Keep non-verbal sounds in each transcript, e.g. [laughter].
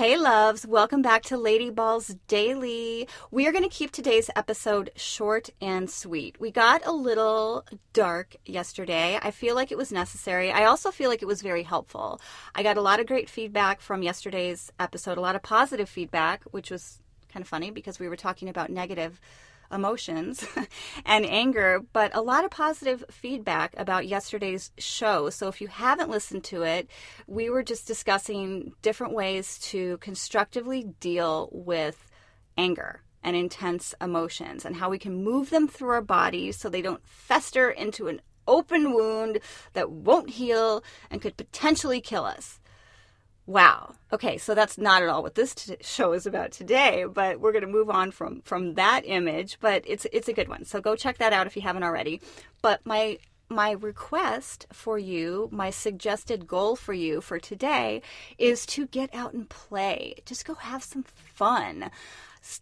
Hey loves, welcome back to Lady Balls Daily. We are going to keep today's episode short and sweet. We got a little dark yesterday. I feel like it was necessary. I also feel like it was very helpful. I got a lot of great feedback from yesterday's episode, a lot of positive feedback, which was kind of funny because we were talking about negative emotions [laughs] and anger, but a lot of positive feedback about yesterday's show. So if you haven't listened to it, we were just discussing different ways to constructively deal with anger and intense emotions and how we can move them through our bodies so they don't fester into an open wound that won't heal and could potentially kill us. Wow. Okay, so that's not at all what this t- show is about today, but we're going to move on from from that image, but it's it's a good one. So go check that out if you haven't already. But my my request for you, my suggested goal for you for today is to get out and play. Just go have some fun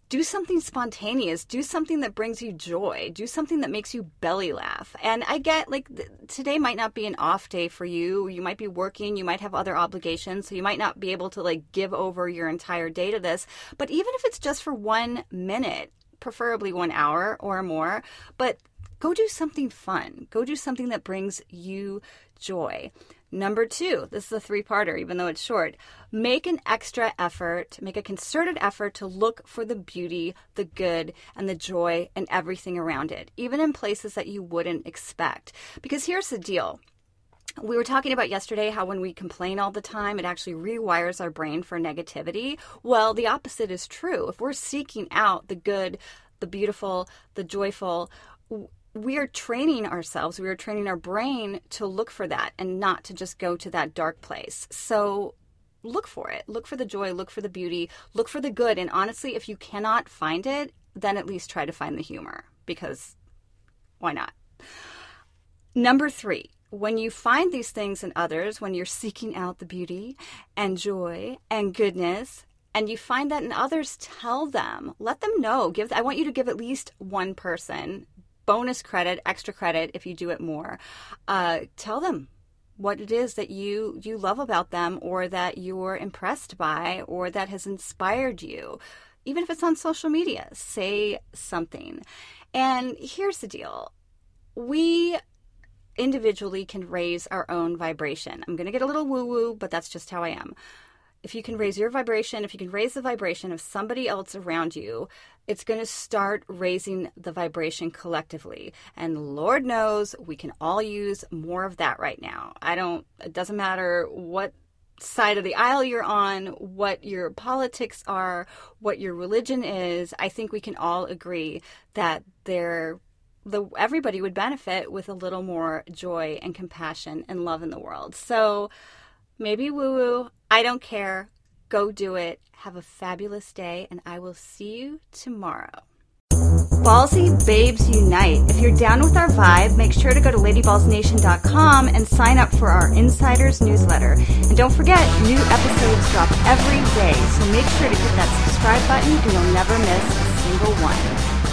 do something spontaneous. Do something that brings you joy. Do something that makes you belly laugh. And i get like th- today might not be an off day for you. You might be working. You might have other obligations. So you might not be able to like give over your entire day to this. But even if it's just for one minute preferably one hour or more but go do something fun. Go do something that brings you joy Number two, this is a three parter, even though it's short. Make an extra effort, make a concerted effort to look for the beauty, the good, and the joy and everything around it, even in places that you wouldn't expect. Because here's the deal. We were talking about yesterday how when we complain all the time, it actually rewires our brain for negativity. Well, the opposite is true. If we're seeking out the good, the beautiful, the joyful, we are training ourselves, we are training our brain to look for that and not to just go to that dark place. So look for it. Look for the joy, look for the beauty, look for the good. And honestly, if you cannot find it, then at least try to find the humor because why not? Number three, when you find these things in others, when you're seeking out the beauty and joy and goodness, and you find that in others, tell them, let them know. Give I want you to give at least one person bonus credit, extra credit if you do it more. Uh, tell them what it is that you you love about them or that you're impressed by or that has inspired you. Even if it's on social media say something. And here's the deal. We individually can raise our own vibration. I'm going to get a little woo woo but that's just how i am if you can raise your vibration, if you can raise the vibration of somebody else around you, it's going to start raising the vibration collectively. And Lord knows we can all use more of that right now. I don't, it doesn't matter what side of the aisle you're on, what your politics are, what your religion is. I think we can all agree that there the everybody would benefit with a little more joy and compassion and love in the world. So maybe woo woo, I don't care. Go do it. Have a fabulous day, and I will see you tomorrow. Ballsy Babes Unite. If you're down with our vibe, make sure to go to ladyballsnation.com and sign up for our Insiders newsletter. And don't forget, new episodes drop every day, so make sure to hit that subscribe button and you'll never miss a single one.